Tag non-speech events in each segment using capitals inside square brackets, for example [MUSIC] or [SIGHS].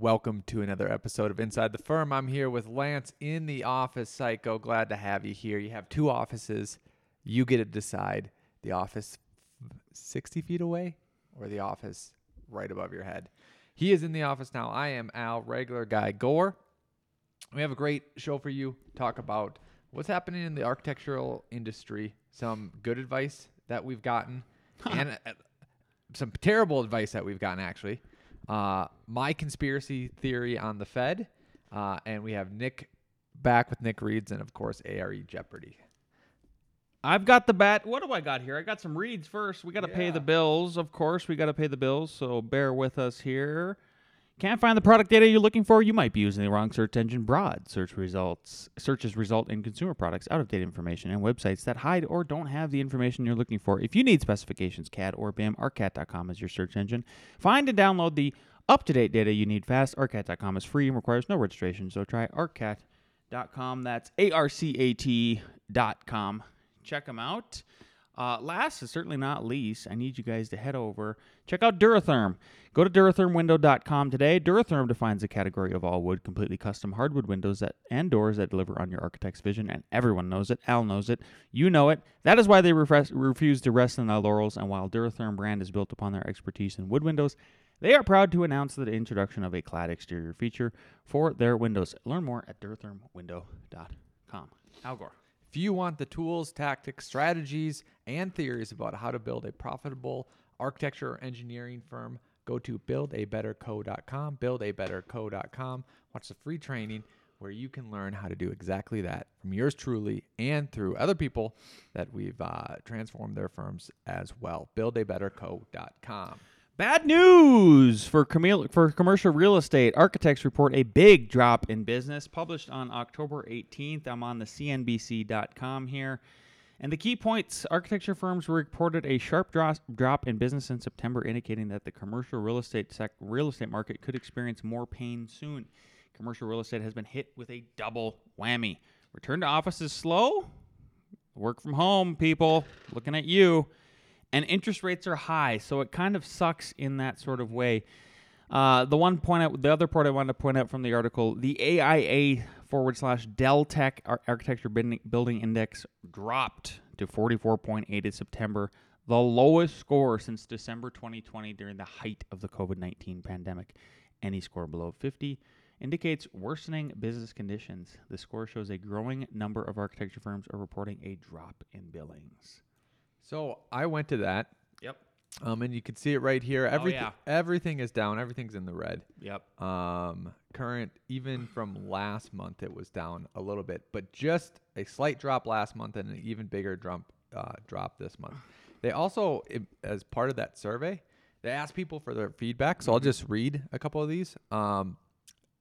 Welcome to another episode of Inside the Firm. I'm here with Lance in the office. Cayko, glad to have you here. You have two offices. You get to decide the office 60 feet away or the office right above your head. He is in the office now. I am Al, regular guy Gore. We have a great show for you. Talk about what's happening in the architectural industry, some good advice that we've gotten, and uh, some terrible advice that we've gotten actually. Uh, my conspiracy theory on the Fed, uh, and we have Nick back with Nick Reeds, and of course ARE Jeopardy. I've got the bat. What do I got here? I got some reads first. We got to pay the bills, of course. We got to pay the bills, so bear with us here. Can't find the product data you're looking for? You might be using the wrong search engine. Broad search results searches result in consumer products, out of date information, and websites that hide or don't have the information you're looking for. If you need specifications, CAD or BIM, ARCAT.com is your search engine. Find and download the up to date data you need fast. ARCAT.com is free and requires no registration, so try ARCAT.com. That's A R C A T.com. Check them out. Uh, last is certainly not least, I need you guys to head over, check out Duratherm. Go to durathermwindow.com today. Duratherm defines a category of all wood, completely custom hardwood windows that and doors that deliver on your architect's vision, and everyone knows it. Al knows it. You know it. That is why they refres- refuse to rest in their laurels, and while Duratherm brand is built upon their expertise in wood windows, they are proud to announce the introduction of a clad exterior feature for their windows. Learn more at durathermwindow.com. Al Gore. If you want the tools, tactics, strategies, and theories about how to build a profitable architecture or engineering firm, go to buildabetterco.com, buildabetterco.com. Watch the free training where you can learn how to do exactly that from yours truly and through other people that we've uh, transformed their firms as well. Buildabetterco.com. Bad news for commer- for commercial real estate. Architects report a big drop in business. Published on October 18th. I'm on the CNBC.com here. And the key points architecture firms reported a sharp dro- drop in business in September, indicating that the commercial real estate sec- real estate market could experience more pain soon. Commercial real estate has been hit with a double whammy. Return to office is slow. Work from home, people. Looking at you and interest rates are high, so it kind of sucks in that sort of way. Uh, the one point, I, the other part I wanted to point out from the article, the AIA forward slash Deltek Architecture Building Building Index dropped to 44.8 in September, the lowest score since December 2020 during the height of the COVID 19 pandemic. Any score below 50 indicates worsening business conditions. The score shows a growing number of architecture firms are reporting a drop in billings. So I went to that, Yep. um, and you can see it right here. Everything, yeah. everything is down. Everything's in the red. Yep. Um, current, even from last month, it was down a little bit, but just a slight drop last month and an even bigger drop, uh, drop this month. They also, i- as part of that survey, they asked people for their feedback. So I'll just read a couple of these. Um,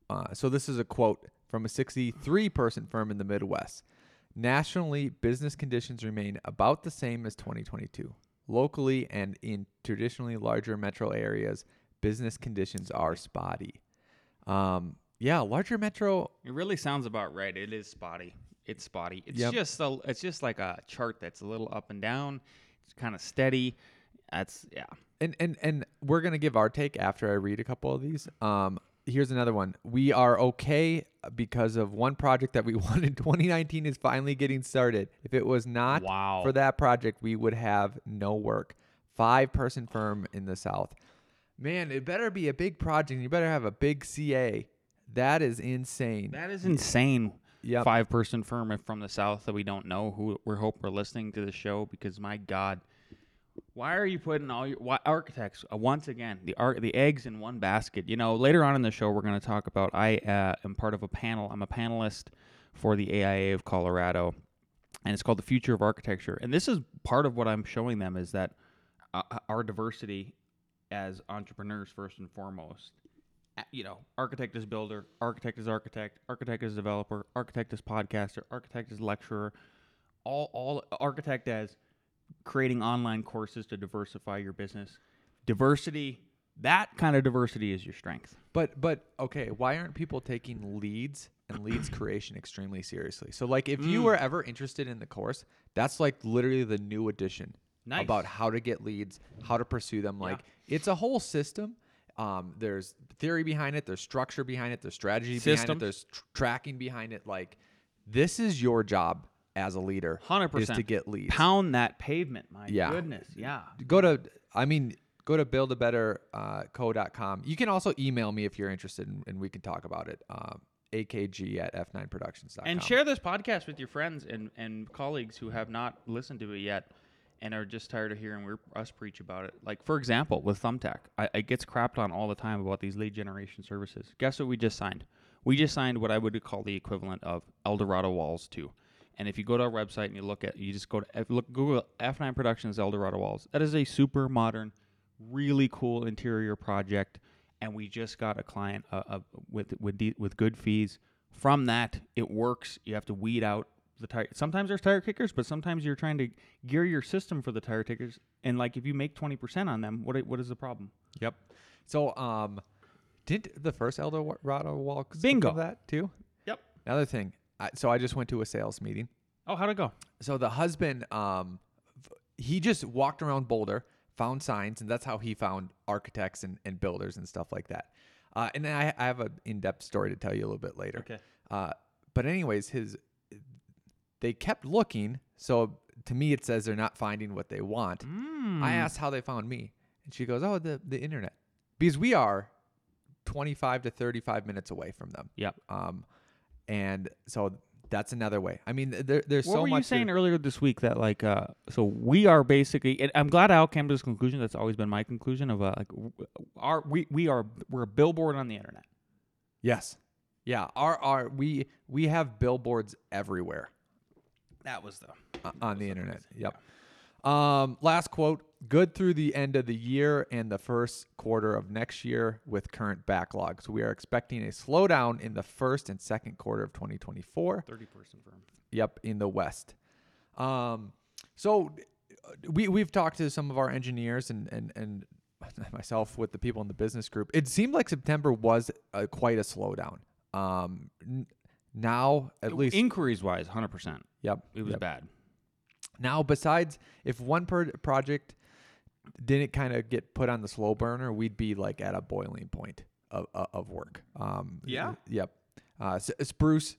uh, so this is a quote from a 63 person firm in the Midwest. Nationally, business conditions remain about the same as 2022. Locally and in traditionally larger metro areas, business conditions are spotty. Um, yeah, larger metro. It really sounds about right. It is spotty. It's spotty. It's Yep. just a, it's just like a chart that's a little up and down. It's kind of steady. That's yeah. and and and we're gonna give our take after I read a couple of these. Um, here's another one. We are okay because of one project that we [LAUGHS] won in 2019 is finally getting started. If it was not Wow. for that project, we would have no work. Five person firm in the South. Man, it better be a big project. You better have a big CA. That is insane. That is insane. Yep. Five person firm from the south that we don't know who we hope we're listening to the show because my God, why are you putting all your why, architects uh, once again the ar- the eggs in one basket? You know, later on in the show we're going to talk about. I uh, am part of a panel. I'm a panelist for the AIA of Colorado, and it's called the Future of Architecture. And this is part of what I'm showing them is that uh, uh, our diversity as entrepreneurs first and foremost. You know, architect is builder, architect is architect, architect is developer, architect is podcaster, architect is lecturer, all all architect as creating online courses to diversify your business. Diversity, that kind of diversity is your strength. But but okay, why aren't people taking leads and leads [CLEARS THROAT] creation extremely seriously? So like if you Mm. were ever interested in the course, that's like literally the new edition Nice. about how to get leads, how to pursue them. Like it's a whole system. Um, there's theory behind it, there's structure behind it, there's strategy behind it, there's tr- tracking behind it. Like this is your job as a leader, Hundred is percent to get leads. Pound that pavement. My Yeah. goodness. Yeah. go to i mean go to buildabetterco.com you can also email me if you're interested and, and we can talk about it um, akg at f9productions.com And share this podcast with your friends and, and colleagues who have not listened to it yet and are just tired of hearing we're, us preach about it. Like, for example, with Thumbtack, I, it gets crapped on all the time about these lead generation services. Guess what we just signed? We just signed what I would call the equivalent of Eldorado Walls 2. And if you go to our website and you look at, you just go to F, look Google F9 Productions Eldorado Walls. That is a super modern, really cool interior project, and we just got a client uh, uh, with with de- with good fees. From that, it works. You have to weed out the tire. Sometimes there's tire kickers, but sometimes you're trying to gear your system for the tire kickers. And like if you make twenty percent on them, what what is the problem? yep so um didn't the first eldorado walk Bingo. that too Yep. another thing I, so i just went to a sales meeting Oh, how'd it go? so the husband um he just walked around boulder found signs and that's how he found architects and, and builders and stuff like that uh, and then I, I have an in-depth story to tell you a little bit later Okay. uh, but anyways his they kept looking so to me it says they're not finding what they want Mm. i asked how they found me and she goes oh the, the internet because we are 25 to 35 minutes away from them Yep. um, and so that's another way i mean there, there's What so were much you to- saying earlier this week that like uh so we are basically and I'm glad Al came to this conclusion that's always been my conclusion of uh, like our we we are we're a billboard on the internet. Yes. Yeah. Our our we we have billboards everywhere That was the uh, on the internet. Yep. Um, last quote: Good through the end of the year and the first quarter of next year with current backlogs. We are expecting a slowdown in the first and second quarter of 2024. 30 person firm. Yep, in the West. Um, so uh, we we've talked to some of our engineers and and and [LAUGHS] myself with the people in the business group. It seemed like September was uh, quite a slowdown. Um, n- now at least inquiries wise, 100%. yep, It was yep. bad. Now besides if one per project didn't kind of get put on the slow burner, we'd be like at a boiling point of of, of work. Um, Yeah? Yep. Uh, S- Spruce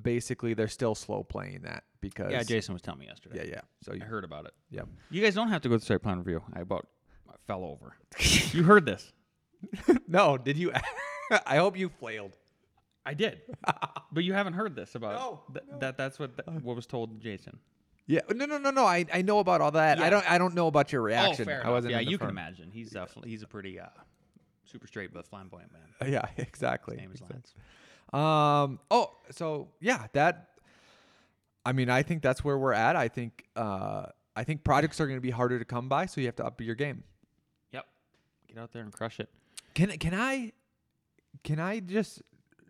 basically they're still slow playing that because Yeah, Jason was telling me yesterday. yeah yeah so I you, heard about it. yeah You guys don't have to go to site plan review. I about I fell over. [LAUGHS] you heard this. [LAUGHS] no did you [LAUGHS] i hope you flailed I did. but you haven't heard this about No, th- that that's what th- what was told to Jason. Yeah no no no no i, I know about all that i don't i don't know about your reaction oh, fair i wasn't Yeah, you can imagine. He's uh, he's a pretty uh, super straight but flamboyant man. Uh, [LAUGHS] yeah exactly His name is Lance. Um. Oh, so yeah, that. I mean, I think that's where we're at. I think. Uh, I think projects are going to be harder to come by, so you have to up your game. Yep. Get out there and crush it. Can Can I? Can I just?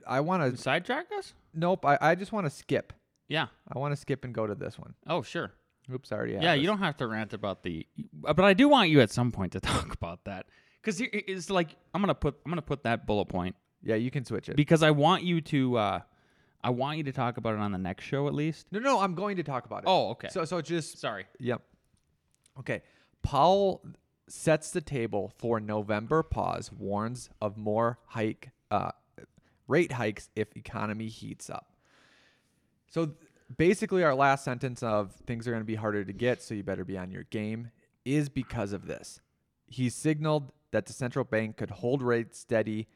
I want to. Sidetrack us? Nope. I, I just want to skip. Yeah. I want to skip and go to this one. Oh, sure. Oops, I already. Yeah, you don't have to rant about the, but I do want you at some point to [LAUGHS] talk about that because it's like I'm gonna put I'm gonna put that bullet point Yeah, you can switch it. because I want you to, uh, I want you to talk about it on the next show at least. no, no, I'm going to talk about it. Oh, okay. So, so just Sorry. Yep. Okay. Powell sets the table for November pause, warns of more hike uh, rate hikes if economy heats up. So basically, our last sentence of things are going to be harder to get, so you better be on your game is because of this. He signaled that the central bank could hold rates steady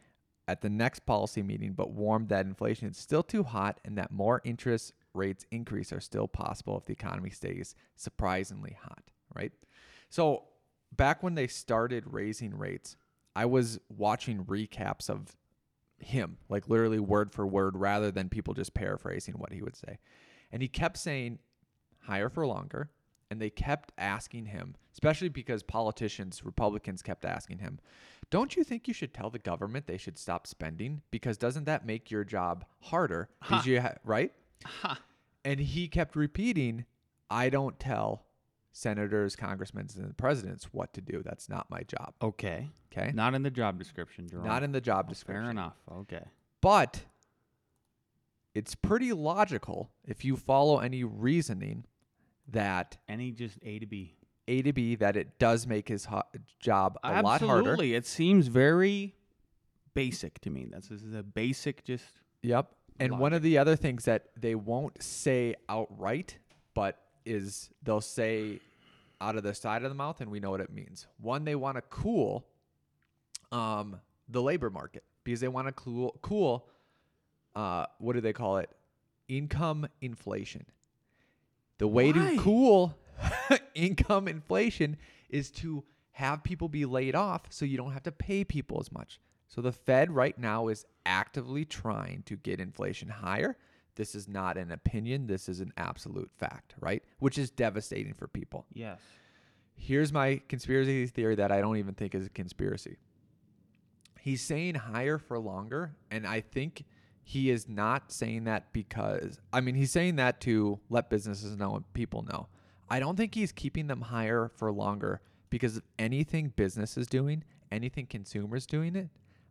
at the next policy meeting, but warned that inflation is still too hot and that more interest rates increase are still possible if the economy stays surprisingly hot, right? So, back when they started raising rates, I was watching recaps of him, like literally word for word, rather than people just paraphrasing what he would say. And he kept saying higher for longer and they kept asking him, especially because politicians, Republicans kept asking him, "Don't you think you should tell the government they should stop spending because doesn't that make your job harder?" 'Cause you ha- right? And he kept repeating, "I don't tell senators, congressmen, and presidents what to do. That's not my job." Okay. Okay? Not in the job description, Jerome. Not in the job oh, description. Fair enough. Okay. But it's pretty logical if you follow any reasoning that Any just A to B. A to B that it does make his ho- job a lot harder. Absolutely. It seems very basic to me. That's this is a basic just Yep. And one of the other things that they won't say outright, but is they'll say out of the side of the mouth, and we know what it means. One, they want to cool um, the labor market because they want to cool, cool uh, what do they call it? Income inflation. The way Why? to cool [LAUGHS] income inflation is to have people be laid off so you don't have to pay people as much. So the Fed right now is actively trying to get inflation higher. This is not an opinion, this is an absolute fact, right? Which is devastating for people. Yes. Here's my conspiracy theory that I don't even think is a conspiracy. He's saying higher for longer, and I think he is not saying that because I mean he's saying that to let businesses know and people know. I don't think he's keeping them higher for longer because of anything business is doing, anything consumers doing it.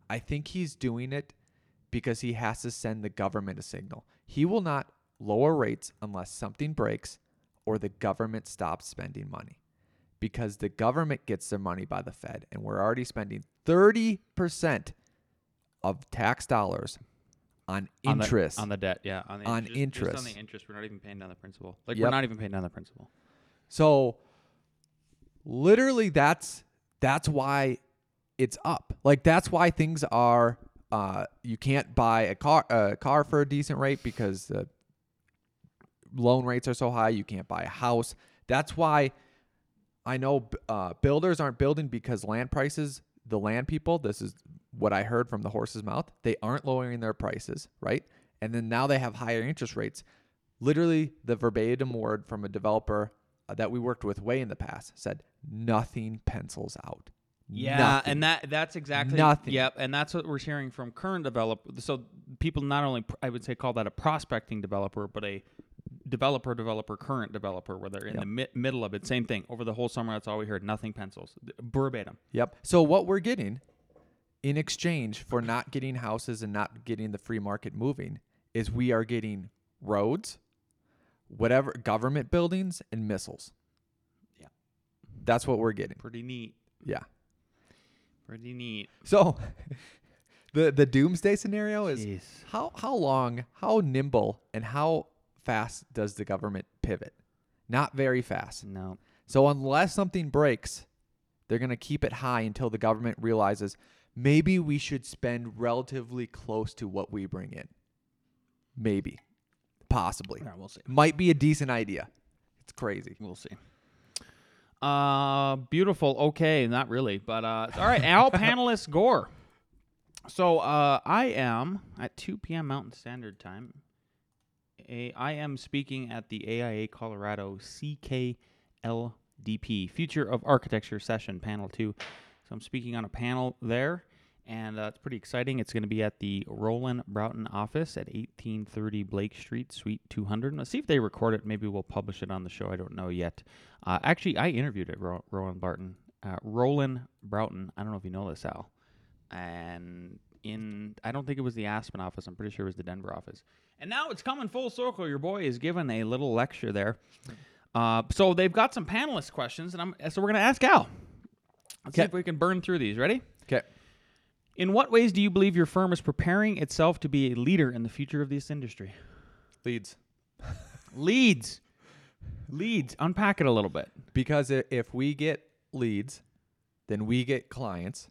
I think he's doing it because he has to send the government a signal. He will not lower rates unless something breaks or the government stops spending money. Because the government gets their money by the Fed, and we're already spending 30% of tax dollars on On the- interest. on the debt, yeah. On, the On interest, just on the interest, we're not even paying down the principal. Like Yep. we're not even paying down the principal. So literally that's that's why it's up. Like that's why things are uh you can't buy a car a car for a decent rate because the loan rates are so high you can't buy a house. That's why I know uh, builders aren't building because land prices, the land people, this is what I heard from the horse's mouth, they aren't lowering their prices, right? And then now they have higher interest rates. Literally, the verbatim word from a developer uh, that we worked with way in the past said, nothing pencils out. Yeah, Nothing. and that that's exactly Nothing. Yep, and that's what we're hearing from current developers. So people not only I would say call that a prospecting developer, but a developer, developer, current developer, where they're in Yep. the mi- middle of it. Same thing over the whole summer. That's all we heard. Nothing pencils, verbatim. Yep. So what we're getting in exchange for not getting houses and not getting the free market moving is we are getting roads, whatever government buildings and missiles. Yeah. That's what we're getting. Pretty neat. Yeah. Pretty neat. So [LAUGHS] the the doomsday scenario is Jeez. how how long, how nimble and how fast does the government pivot? Not very fast. No. So unless something breaks, they're going to keep it high until the government realizes maybe we should spend relatively close to what we bring in. Maybe. Possibly. We'll see. Might be a decent idea. It's crazy. We'll see. Uh, beautiful. Okay, not really, but uh, all right. Al [LAUGHS] panelist Gore. So uh, I am at 2 p.m. Mountain Standard Time. A, I am speaking at the AIA Colorado CKLDP Future of Architecture session, panel two. So I'm speaking on a panel there, and uh, it's pretty exciting. It's going to be at the Rowland Broughton office at 1830 Blake Street, Suite 200. Let's see if they record it. Maybe we'll publish it on the show. I don't know yet. Uh, actually, I interviewed at Ro- Roland Barton. Uh, Rowland Broughton. I don't know if you know this, Al. And in, I don't think it was the Aspen office. I'm pretty sure it was the Denver office. And now it's coming full circle. Your boy is given a little lecture there. Uh, so they've got some panelist questions, and I'm so we're gonna ask Al. Let's see if we can burn through these. Ready? In what ways do you believe your firm is preparing itself to be a leader in the future of this industry? Leads. Leads. Leads. Unpack it a little bit. Because if we get leads, then we get clients,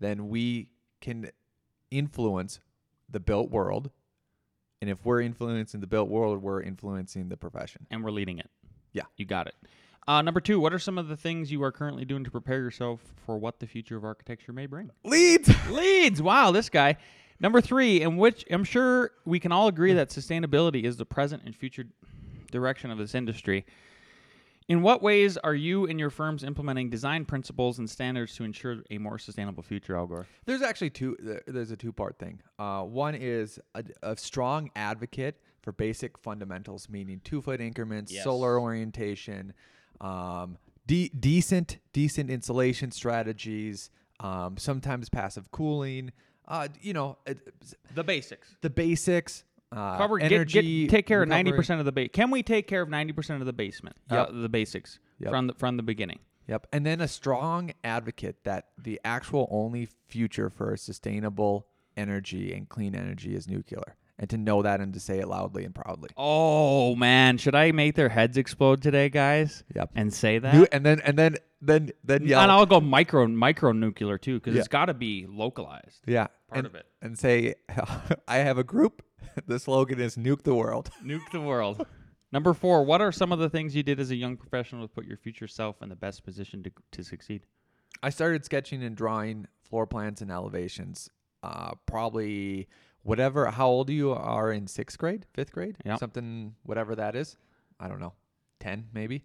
then we can influence the built world. And if we're influencing the built world, we're influencing the profession. And we're leading it. Yeah. You got it. Uh, number two, what are some of the things you are currently doing to prepare yourself for what the future of architecture may bring? Leads. [LAUGHS] Leads. Wow, this guy. Number three, in which I'm sure we can all agree that sustainability is the present and future direction of this industry. In what ways are you and your firms implementing design principles and standards to ensure a more sustainable future, Al Gore? There's actually two. There's a two part thing. Uh, one is a, a strong advocate for basic fundamentals, meaning two foot increments, Yes. solar orientation, um, de- decent decent insulation strategies, um, sometimes passive cooling. Uh, you know, it, The basics. the basics. Uh, Cover energy get take care of ninety percent of the base. Can we take care of ninety percent of the basement? Uh, the basics Yep. from the from the beginning. Yep. And then a strong advocate that the actual only future for sustainable energy and clean energy is nuclear. And to know that and to say it loudly and proudly. Oh man, should I make their heads explode today, guys? Yep. And say that. Nu- and then and then then then yell. And I'll go micro micro nuclear too, because Yeah. it's got to be localized. yeah. part and, of it. And say [LAUGHS] I have a group. [LAUGHS] The slogan is nuke the world. [LAUGHS] Nuke the world. Number four. What are some of the things you did as a young professional to put your future self in the best position to to succeed? I started sketching and drawing floor plans and elevations. Uh, probably whatever. How old you are in sixth grade, fifth grade, Yep. something, whatever that is. I don't know, ten maybe.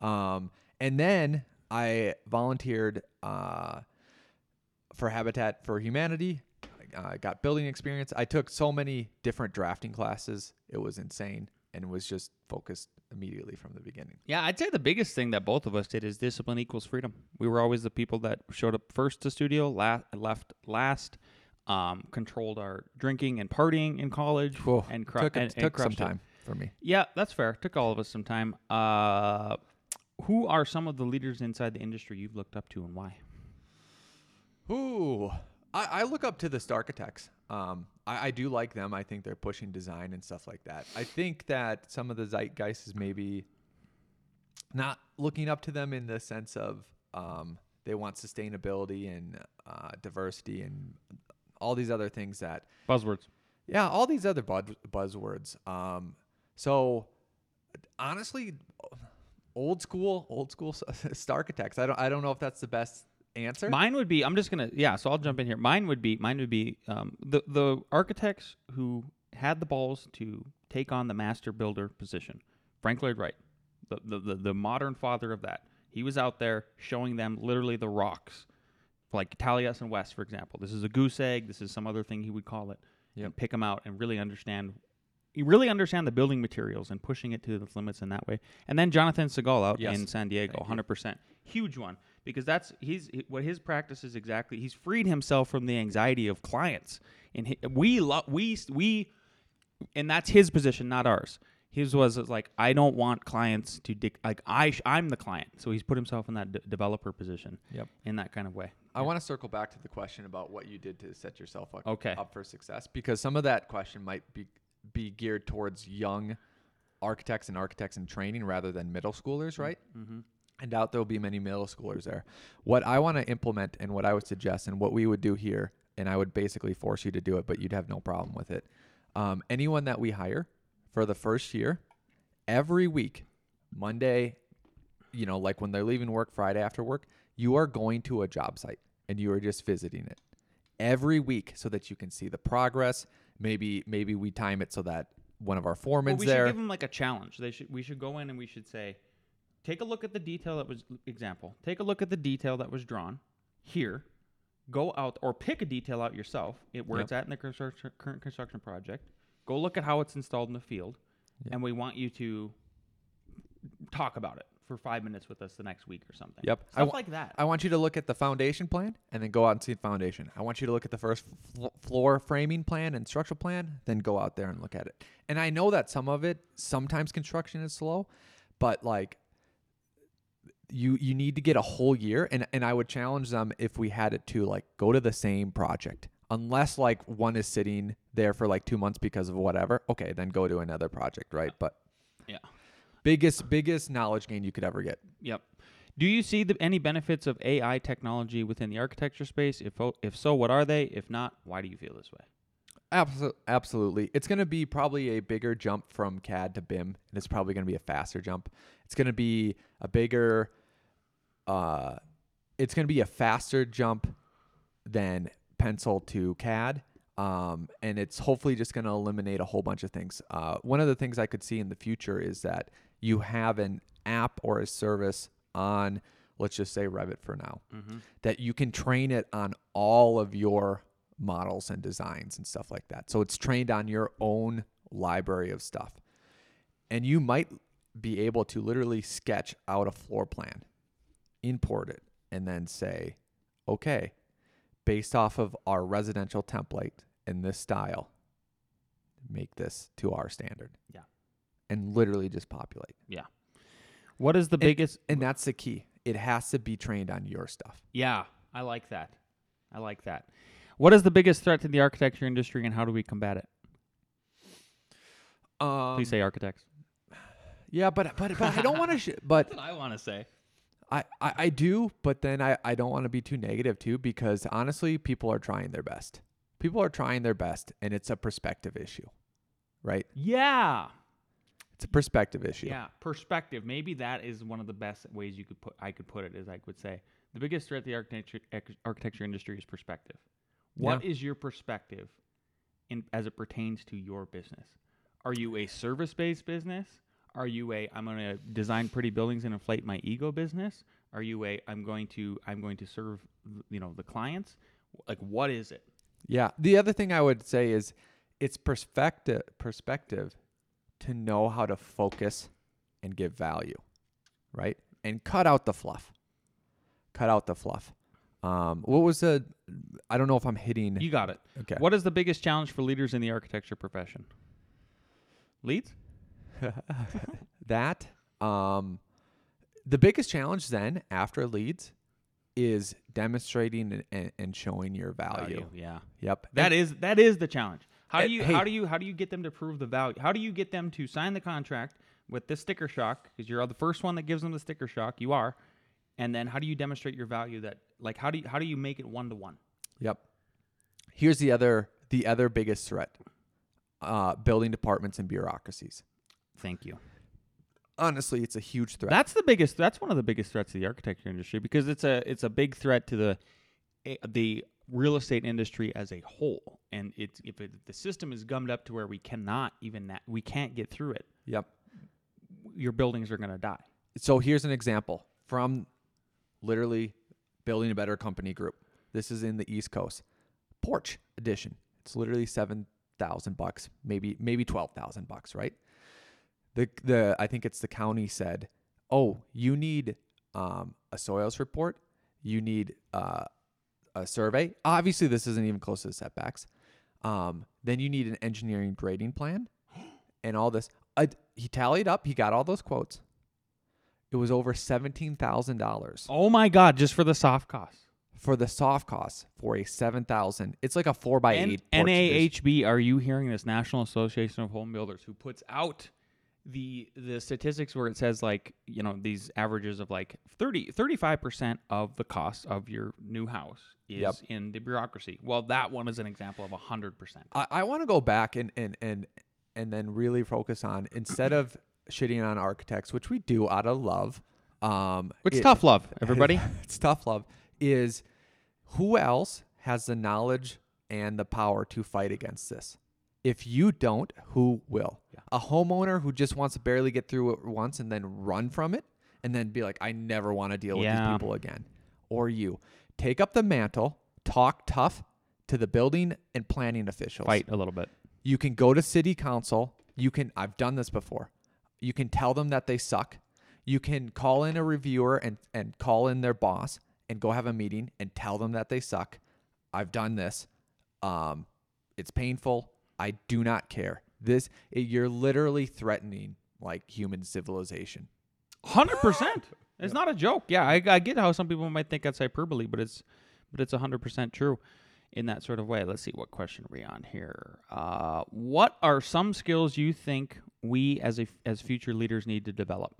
Um, and then I volunteered uh, for Habitat for Humanity. I got building experience. I took so many different drafting classes. It was insane, and was just focused immediately from the beginning. Yeah, I'd say the biggest thing that both of us did is discipline equals freedom. We were always the people that showed up first to studio, la- left last, um, controlled our drinking and partying in college, Whew, and, cru- took, and, and took some crushed it. time for me. Yeah, that's fair. Took all of us some time. Uh, who are some of the leaders inside the industry you've looked up to and why? Ooh, I, I look up to the architects. Um, I, I do like them. I think they're pushing design and stuff like that. I think that some of the zeitgeist is maybe not looking up to them in the sense of um, they want sustainability and uh, diversity and all these other things that Buzzwords. yeah, all these other buzz, buzzwords. Um, so honestly, old school, old school star [LAUGHS] architects. I don't, I don't know if that's the best answer. Mine would be. I'm just gonna. Yeah. So I'll jump in here. Mine would be. Mine would be um, the the architects who had the balls to take on the master builder position. Frank Lloyd Wright, the the the, the modern father of that. He was out there showing them literally the rocks, like Taliesin West, for example. This is a goose egg. This is some other thing he would call it. Yep. And pick them out and really understand. You really understand the building materials and pushing it to the limits in that way. And then Jonathan Segal out Yes. in San Diego, hundred percent, huge one because that's he's he- what his practice is exactly. He's freed himself from the anxiety of clients, and he, we love we we, and that's his position, not ours. His was like I don't want clients to dic- like I sh- I'm the client, so he's put himself in that d- developer position. Yep. in that kind of way. I want to circle back to the question about what you did to set yourself up, Okay. up for success because some of that question might be be geared towards young architects and architects in training rather than middle schoolers, right? Mm-hmm. I doubt there will be many middle schoolers there. What I want to implement and what I would suggest and what we would do here, and I would basically force you to do it, but you'd have no problem with it. Um, anyone that we hire for the first year, every week, Monday, you know, like when they're leaving work, Friday after work, you are going to a job site and you are just visiting it every week so that you can see the progress. Maybe maybe we time it so that one of our Well, we there. should give them like a challenge. They should we should go in and we should say, take a look at the detail that was example. Take a look at the detail that was drawn here. Go out or pick a detail out yourself it, where Yep. it's at in the construction, current construction project. Go look at how it's installed in the field, Yep. and we want you to talk about it for five minutes with us the next week or something. Yep. I stuff wa- like that. I want you to look at the foundation plan and then go out and see the foundation. I want you to look at the first fl- floor framing plan and structural plan, then go out there and look at it. And I know that some of it, sometimes construction is slow, but like you you need to get a whole year and and I would challenge them if we had it to like go to the same project. Unless like one is sitting there for like 2 months because of whatever. Okay, then go to another project, right? But yeah. Biggest biggest knowledge gain you could ever get. Yep. Do you see the, any benefits of AI technology within the architecture space? If if so, what are they? If not, why do you feel this way? Absol- Absolutely. It's going to be probably a bigger jump from CAD to BIM, and it's probably going to be a faster jump. It's going to be a bigger, uh, it's going to be a faster jump than pencil to CAD. Um, and it's hopefully just going to eliminate a whole bunch of things. Uh, one of the things I could see in the future is that you have an app or a service on, let's just say Revit for now, mm-hmm. that you can train it on all of your models and designs and stuff like that. So it's trained on your own library of stuff. And you might be able to literally sketch out a floor plan, import it, and then say, okay, based off of our residential template in this style, make this to our standard. Yeah. And literally just populate. Yeah. What is the And- biggest? And that's the key. It has to be trained on your stuff. Yeah, I like that. I like that. What is the biggest threat to the architecture industry, and how do we combat it? Um, Please say architects. Yeah, but but but I don't want to. Sh- [LAUGHS] but I want to say. I, I I do. But then I I don't want to be too negative too because honestly, people are trying their best. People are trying their best, and it's a perspective issue, right? Yeah. It's a perspective issue. Yeah, perspective. Maybe that is one of the best ways you could put. I could put it is I would say the biggest threat to the architecture architecture industry is perspective. What is your perspective, in as it pertains to your business? Are you a service based business? Are you a I'm going to design pretty buildings and inflate my ego business? Are you a I'm going to I'm going to serve you know the clients? Like what is it? Yeah. The other thing I would say is it's perspective perspective to know how to focus and give value, right? And cut out the fluff. Cut out the fluff. Um, what was the? I don't know if I'm hitting. You got it. okay. What is the biggest challenge for leaders in the architecture profession? Leads? [LAUGHS] that um, the biggest challenge then after leads is demonstrating and, and, and showing your value. Yeah. Yep. That is that is the challenge. How do you hey- how do you how do you get them to prove the value? How do you get them to sign the contract with this sticker shock because you're the first one that gives them the sticker shock. You are, and then how do you demonstrate your value? That like how do you how do you make it one to one? Yep. Here's the other the other biggest threat: uh, building departments and bureaucracies. Thank you. Honestly, it's a huge threat. That's the biggest. That's one of the biggest threats to the architecture industry because it's a it's a big threat to the eh, the real estate industry as a whole. And it's if it, the system is gummed up to where we cannot even that we can't get through it, yep. your buildings are going to die. So here's an example from literally building a better company group. This is in the East Coast. Porch edition. It's literally seven thousand bucks, maybe maybe twelve thousand bucks, right? The the I think it's the county said, oh, you need um, a soils report, you need uh, a survey. Obviously, this isn't even close to the setbacks. Um, then you need an engineering grading plan, [GASPS] and all this. I, he tallied up. He got all those quotes. It was over seventeen thousand dollars Oh my God! Just for the soft costs. for the soft costs for a seven thousand. It's like a four by N- eight. porch edition. NAHB, are you hearing this? National Association of Home Builders, who puts out the the statistics where it says like you know these averages of like 30 35 percent of the cost of your new house is Yep. in the bureaucracy. Well, that one is an example of hundred percent. I, I want to go back and and and and then really focus on instead of shitting on architects, which we do out of love. Um, It's it- tough love, [LAUGHS] everybody. it's tough love. Is who else has the knowledge and the power to fight against this? If you don't, who will? A homeowner who just wants to barely get through it once and then run from it and then be like, I never want to deal with Yeah. these people again. Or you take up the mantle, talk tough to the building and planning officials. Fight a little bit. You can go to city council. You can I've done this before. You can tell them that they suck. You can call in a reviewer and and call in their boss and go have a meeting and tell them that they suck. I've done this. Um it's painful. I do not care. This it, you're literally threatening like human civilization. Hundred percent. [LAUGHS] It's not a joke. Yeah, I, I get how some people might think that's hyperbole, but it's but it's hundred percent true in that sort of way. Let's see what question are we on here. Uh, what are some skills you think we as a as future leaders need to develop?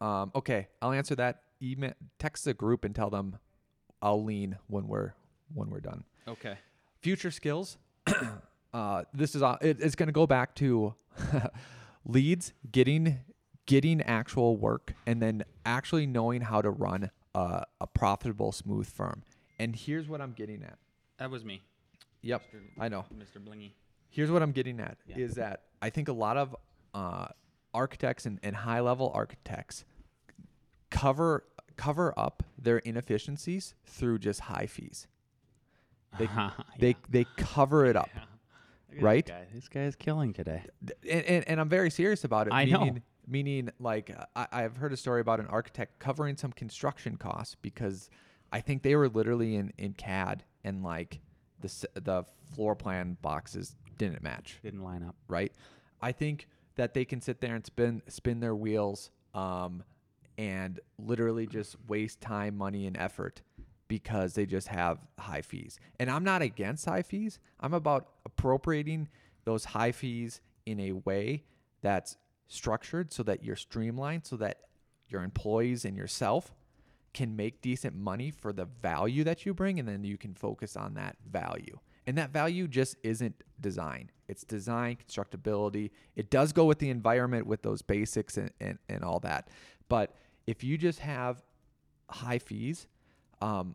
Um okay, I'll answer that. Email text the group and tell them I'll lean when we're when we're done. Okay. future skills [CLEARS THROAT] [COUGHS] uh, this is uh, it, it's going to go back to [LAUGHS] leads getting getting actual work and then actually knowing how to run a, a profitable smooth firm and here's what i'm getting at That was me, yep i know Mr. Blingy. here's what i'm getting at Yeah. is that i think a lot of uh, architects and, and high level architects cover cover up their inefficiencies through just high fees. They [LAUGHS] they they cover it up. Right? This guy, this guy is killing today. and, and, and I'm very serious about it. I know. meaning, Meaning, like, I, I've heard a story about an architect covering some construction costs because I think they were literally in, in CAD and like the the floor plan boxes didn't match, Didn't line up. right? I think that they can sit there and spin spin their wheels, um, and literally just waste time, money, and effort because they just have high fees. And I'm not against high fees. I'm about appropriating those high fees in a way that's structured so that you're streamlined, so that your employees and yourself can make decent money for the value that you bring, and then you can focus on that value. And that value just isn't design. It's design, constructability. It does go with the environment with those basics and, and, and all that. But if you just have high fees, um,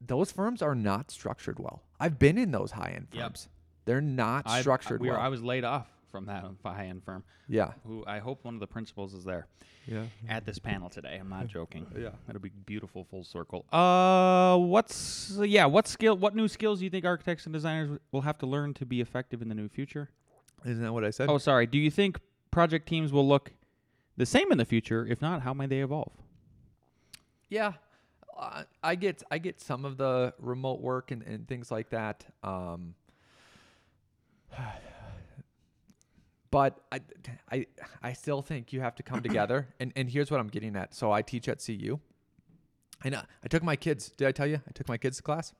those firms are not structured well. I've been in those high end Yep. firms. They're not I- structured we were- well. I was laid off from that [LAUGHS] high end firm. yeah. Who I hope one of the principals is there Yeah. at this panel today. I'm not [LAUGHS] joking. Yeah. that'll be beautiful full circle. Uh, what's yeah? What skill? What new skills do you think architects and designers will have to learn to be effective in the new future? Isn't that what I said? Oh, sorry. Do you think project teams will look the same in the future? If not, how might they evolve? Yeah, uh, I get I get some of the remote work and, and things like that. Um, [SIGHS] but I, I I still think you have to come [CLEARS THROAT] together. And and here's what I'm getting at. So I teach at CU, and uh, I took my kids. Did I tell you I took my kids to class?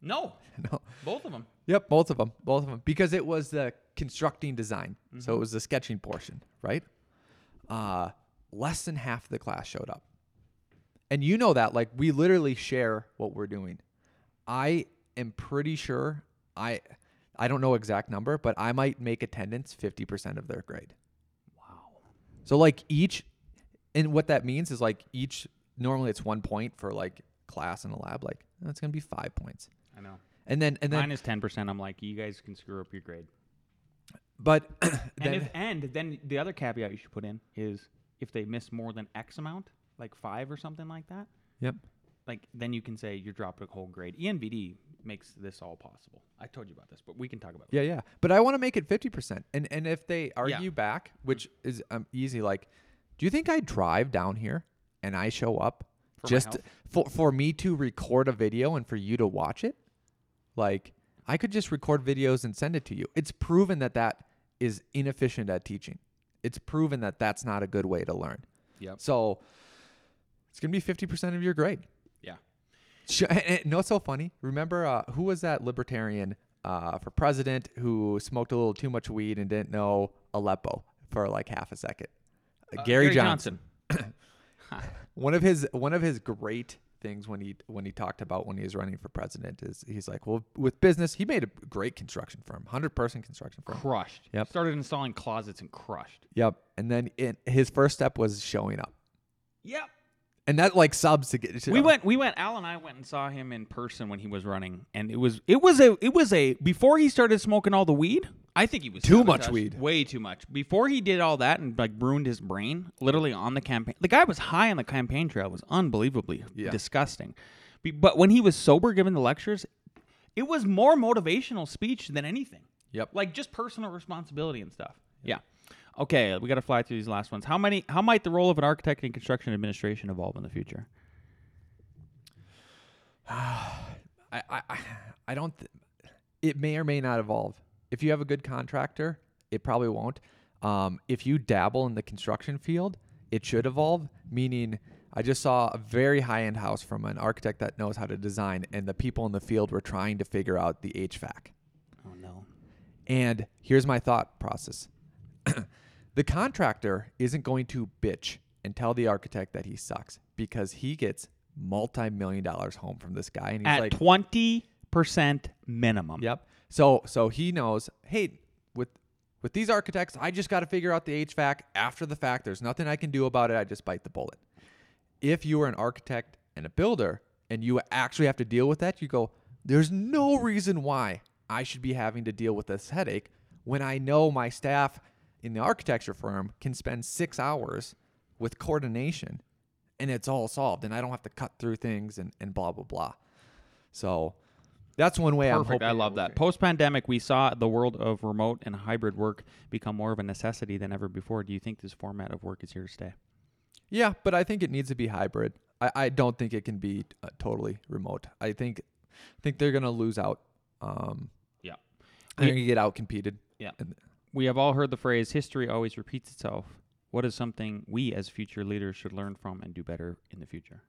No, [LAUGHS] no. both of them. Yep, both of them, both of them, because it was the constructing design, so it was the sketching portion, right? Uh, less than half of the class showed up, and you know that, like, we literally share what we're doing. I am pretty sure I, I don't know exact number, but I might make attendance fifty percent of their grade. Wow. So like each, and what that means is like each. Normally it's one point for like class in a lab. Like that's gonna be five points, I know. and then and then ten percent. I'm like, you guys can screw up your grade. but And [COUGHS] if and then the other caveat you should put in is if they miss more than X amount, like five or something like that, yep. like then you can say you're dropping a whole grade. ENVD makes this all possible. I told you about this, but we can talk about it. Yeah, yeah. But I want to make it 50%. And and if they argue Yeah. back, which is um, easy like do you think I drive down here and I show up For just for for me to record a video and for you to watch it? Like I could just record videos and send it to you. It's proven that that is inefficient at teaching. It's proven that that's not a good way to learn. Yep. So it's going to be 50% of your grade. Yeah. [LAUGHS] And- and you so funny? Remember uh, who was that libertarian uh, for president who smoked a little too much weed and didn't know Aleppo for like half a second? Uh, Gary, Johnson. [LAUGHS] One of his one of his great things when he when he talked about when he was running for president is he's like, well, with business, he made a great construction firm, hundred person construction firm. Crushed. Yep. Started installing closets and crushed. Yep. And then it, his first step was showing up, Yep. And that like subs to get. To We went. We went. Al and I went and saw him in person when he was running, and it was. It was a. It was a. Before he started smoking all the weed, I think he was Too much weed. Way too much. Before he did all that and like ruined his brain, literally on the campaign. The guy was high on the campaign trail. It was unbelievably Yeah. disgusting. But when he was sober, giving the lectures, it was more motivational speech than anything. Yep. Like just personal responsibility and stuff. Yeah. Okay, we got to fly through these last ones. How many? How might the role of an architect in construction administration evolve in the future? [SIGHS] I, I, I- I don't. Th- it may or may not evolve. If you have a good contractor, it probably won't. Um, if you dabble in the construction field, it should evolve. Meaning, I just saw a very high end house from an architect that knows how to design, and the people in the field were trying to figure out the HVAC. Oh no. And here's my thought process [CLEARS THROAT] the contractor isn't going to bitch and tell the architect that he sucks because he gets multi million dollars home from this guy. And he's At like, twenty percent minimum. Yep. So so he knows, hey, with with these architects, I just got to figure out the HVAC after the fact. There's nothing I can do about it. I just bite the bullet. If you are an architect and a builder and you actually have to deal with that, you go, there's no reason why I should be having to deal with this headache when I know my staff in the architecture firm can spend 6 hours with coordination and it's all solved and I don't have to cut through things and, and blah blah blah. So that's one way I'm Perfect. hoping I love that. Post pandemic, we saw the world of remote and hybrid work become more of a necessity than ever before. Do you think this format of work is here to stay? Yeah, but I think it needs to be hybrid. I, I don't think it can be uh, totally remote. I think I think they're gonna lose out. Um, Yeah. they're gonna get out competed. Yeah. And- We have all heard the phrase history always repeats itself. What is something we as future leaders should learn from and do better in the future?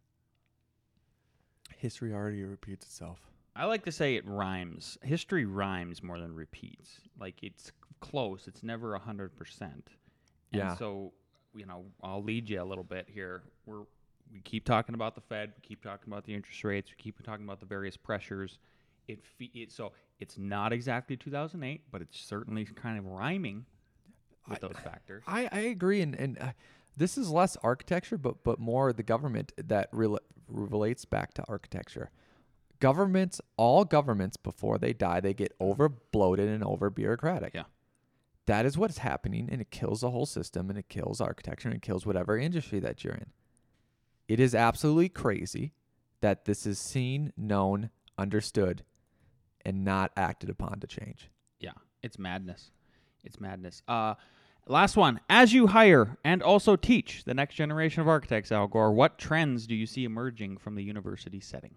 History already repeats itself. I like to say it rhymes. History rhymes more than repeats. Like it's close. It's never a hundred percent. And Yeah. So you know, I'll lead you a little bit here. We're we keep talking about the Fed. We keep talking about the interest rates. We keep talking about the various pressures. It, fe- it so it's not exactly 2008, but it's certainly kind of rhyming with those factors. I, I agree, and and uh, this is less architecture, but but more the government that rela- relates back to architecture. Governments, all governments, before they die, they get over bloated and over bureaucratic. Yeah. that is what's happening, and it kills the whole system, and it kills architecture, and it kills whatever industry that you're in. It is absolutely crazy that this is seen, known, understood, and not acted upon to change. Yeah, it's madness. It's madness. Uh, last one. As you hire and also teach the next generation of architects, Al Gore, what trends do you see emerging from the university setting?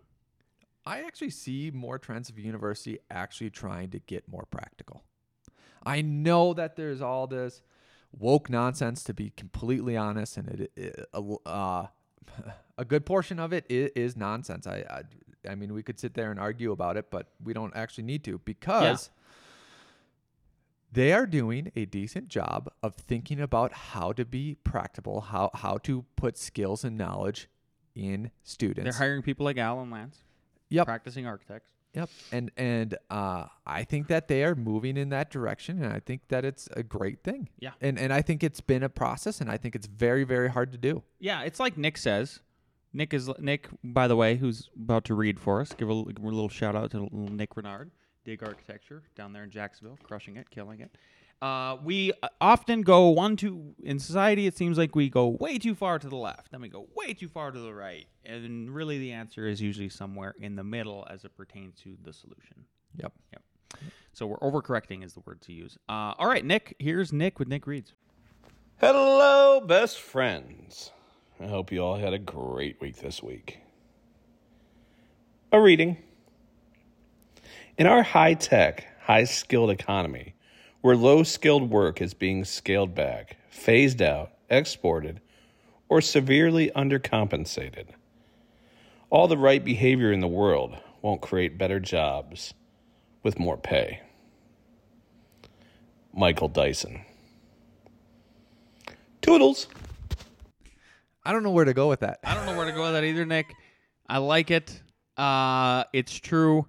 I actually see more trends of university actually trying to get more practical. I know that there's all this woke nonsense to be completely honest, and it, it uh, [LAUGHS] a good portion of it is, is nonsense. I, I I mean, we could sit there and argue about it, but we don't actually need to because they are doing a decent job of thinking about how to be practical, how how to put skills and knowledge in students. They're hiring people like Alan Lance, Yep. practicing architects. Yep, and and uh, I think that they are moving in that direction, and I think that it's a great thing. Yeah. and and I think it's been a process, and I think it's very very hard to do. Yeah, it's like Nick says. Nick is Nick, by the way, who's about to read for us. Give a, give a little shout out to little Nick Renard, Dig Architecture down there in Jacksonville, crushing it, killing it. Uh, we uh, often go one two in society. It seems like we go way too far to the left, then we go way too far to the right, and really the answer is usually somewhere in the middle as it pertains to the solution. Yep. Yep. So we're overcorrecting is the word to use. Uh, all right, Nick. Here's Nick with Nick reads. Hello, best friends. I hope you all had a great week this week. A reading. In our high tech, high skilled economy, where low skilled work is being scaled back, phased out, exported, or severely undercompensated, all the right behavior in the world won't create better jobs with more pay. Michael Dyson. Toodles. I don't know where to go with that. I don't know where to go with that either, Nick. I like it. Uh, it's true,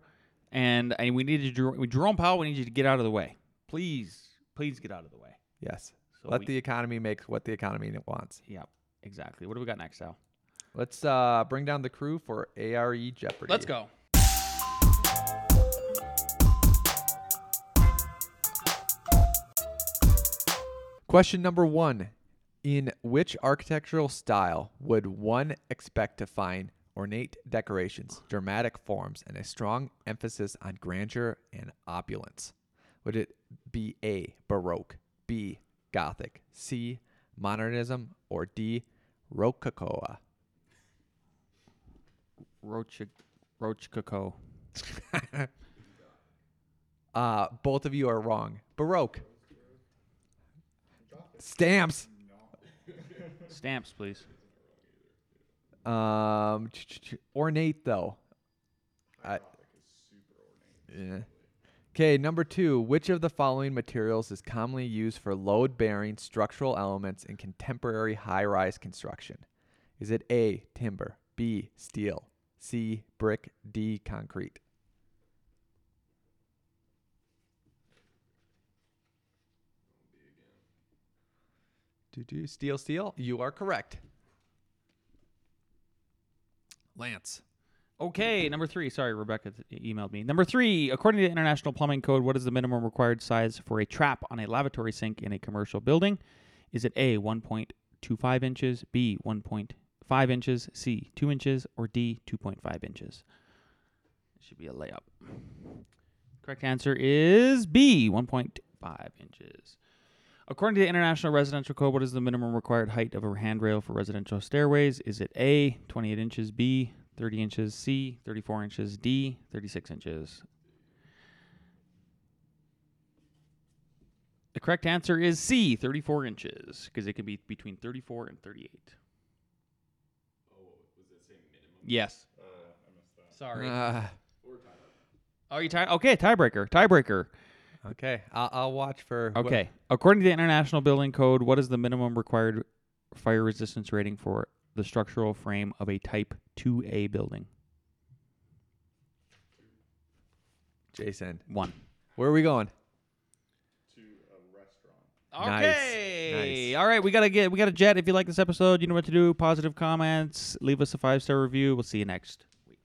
and, and we need to Jer- Jerome Powell. We need you to get out of the way, please. Please get out of the way. Yes, So let we- the economy make what the economy wants. Yep, exactly. What do we got next, Al? Let's uh, bring down the crew for ARE Jeopardy. Let's go. Question number one: In which architectural style would one expect to find ornate decorations, dramatic forms, and a strong emphasis on grandeur and opulence? Would it be A. Baroque, B. Gothic, C. Modernism, or D. Rococo? Roachcoco. [LAUGHS] Uh, both of you are wrong. Baroque. Stamps. Stamps, please. Um, ornate though. I, yeah. Okay, number two. Which of the following materials is commonly used for load-bearing structural elements in contemporary high-rise construction? Is it A. Timber, B. Steel, C. Brick, D. Concrete? Do do steel steel? You are correct. Lance. Okay, number three. Sorry, Rebecca emailed me. Number three. According to the International Plumbing Code, what is the minimum required size for a trap on a lavatory sink in a commercial building? Is it A, 1.25 inches, B, 1.5 inches, C, 2 inches, or D, 2.5 inches? It should be a layup. Correct answer is B, 1.5 inches. According to the International Residential Code, what is the minimum required height of a handrail for residential stairways? Is it A, 28 inches, B, 30 inches, C, 34 inches, D, 36 inches? The correct answer is C, 34 inches, because it can be between 34 and 38. Yes. Sorry. Uh, Are you tied? Okay, tiebreaker. Tiebreaker. Okay, I'll, I'll watch for. what- Okay. According to the International Building Code, what is the minimum required fire resistance rating for the structural frame of a Type 2A building? Jason, One. where are we going? Nice. Okay. Nice. All right. We gotta get. We got to jet. If you like this episode, you know what to do. Positive comments. Leave us a five star review. We'll see you next week.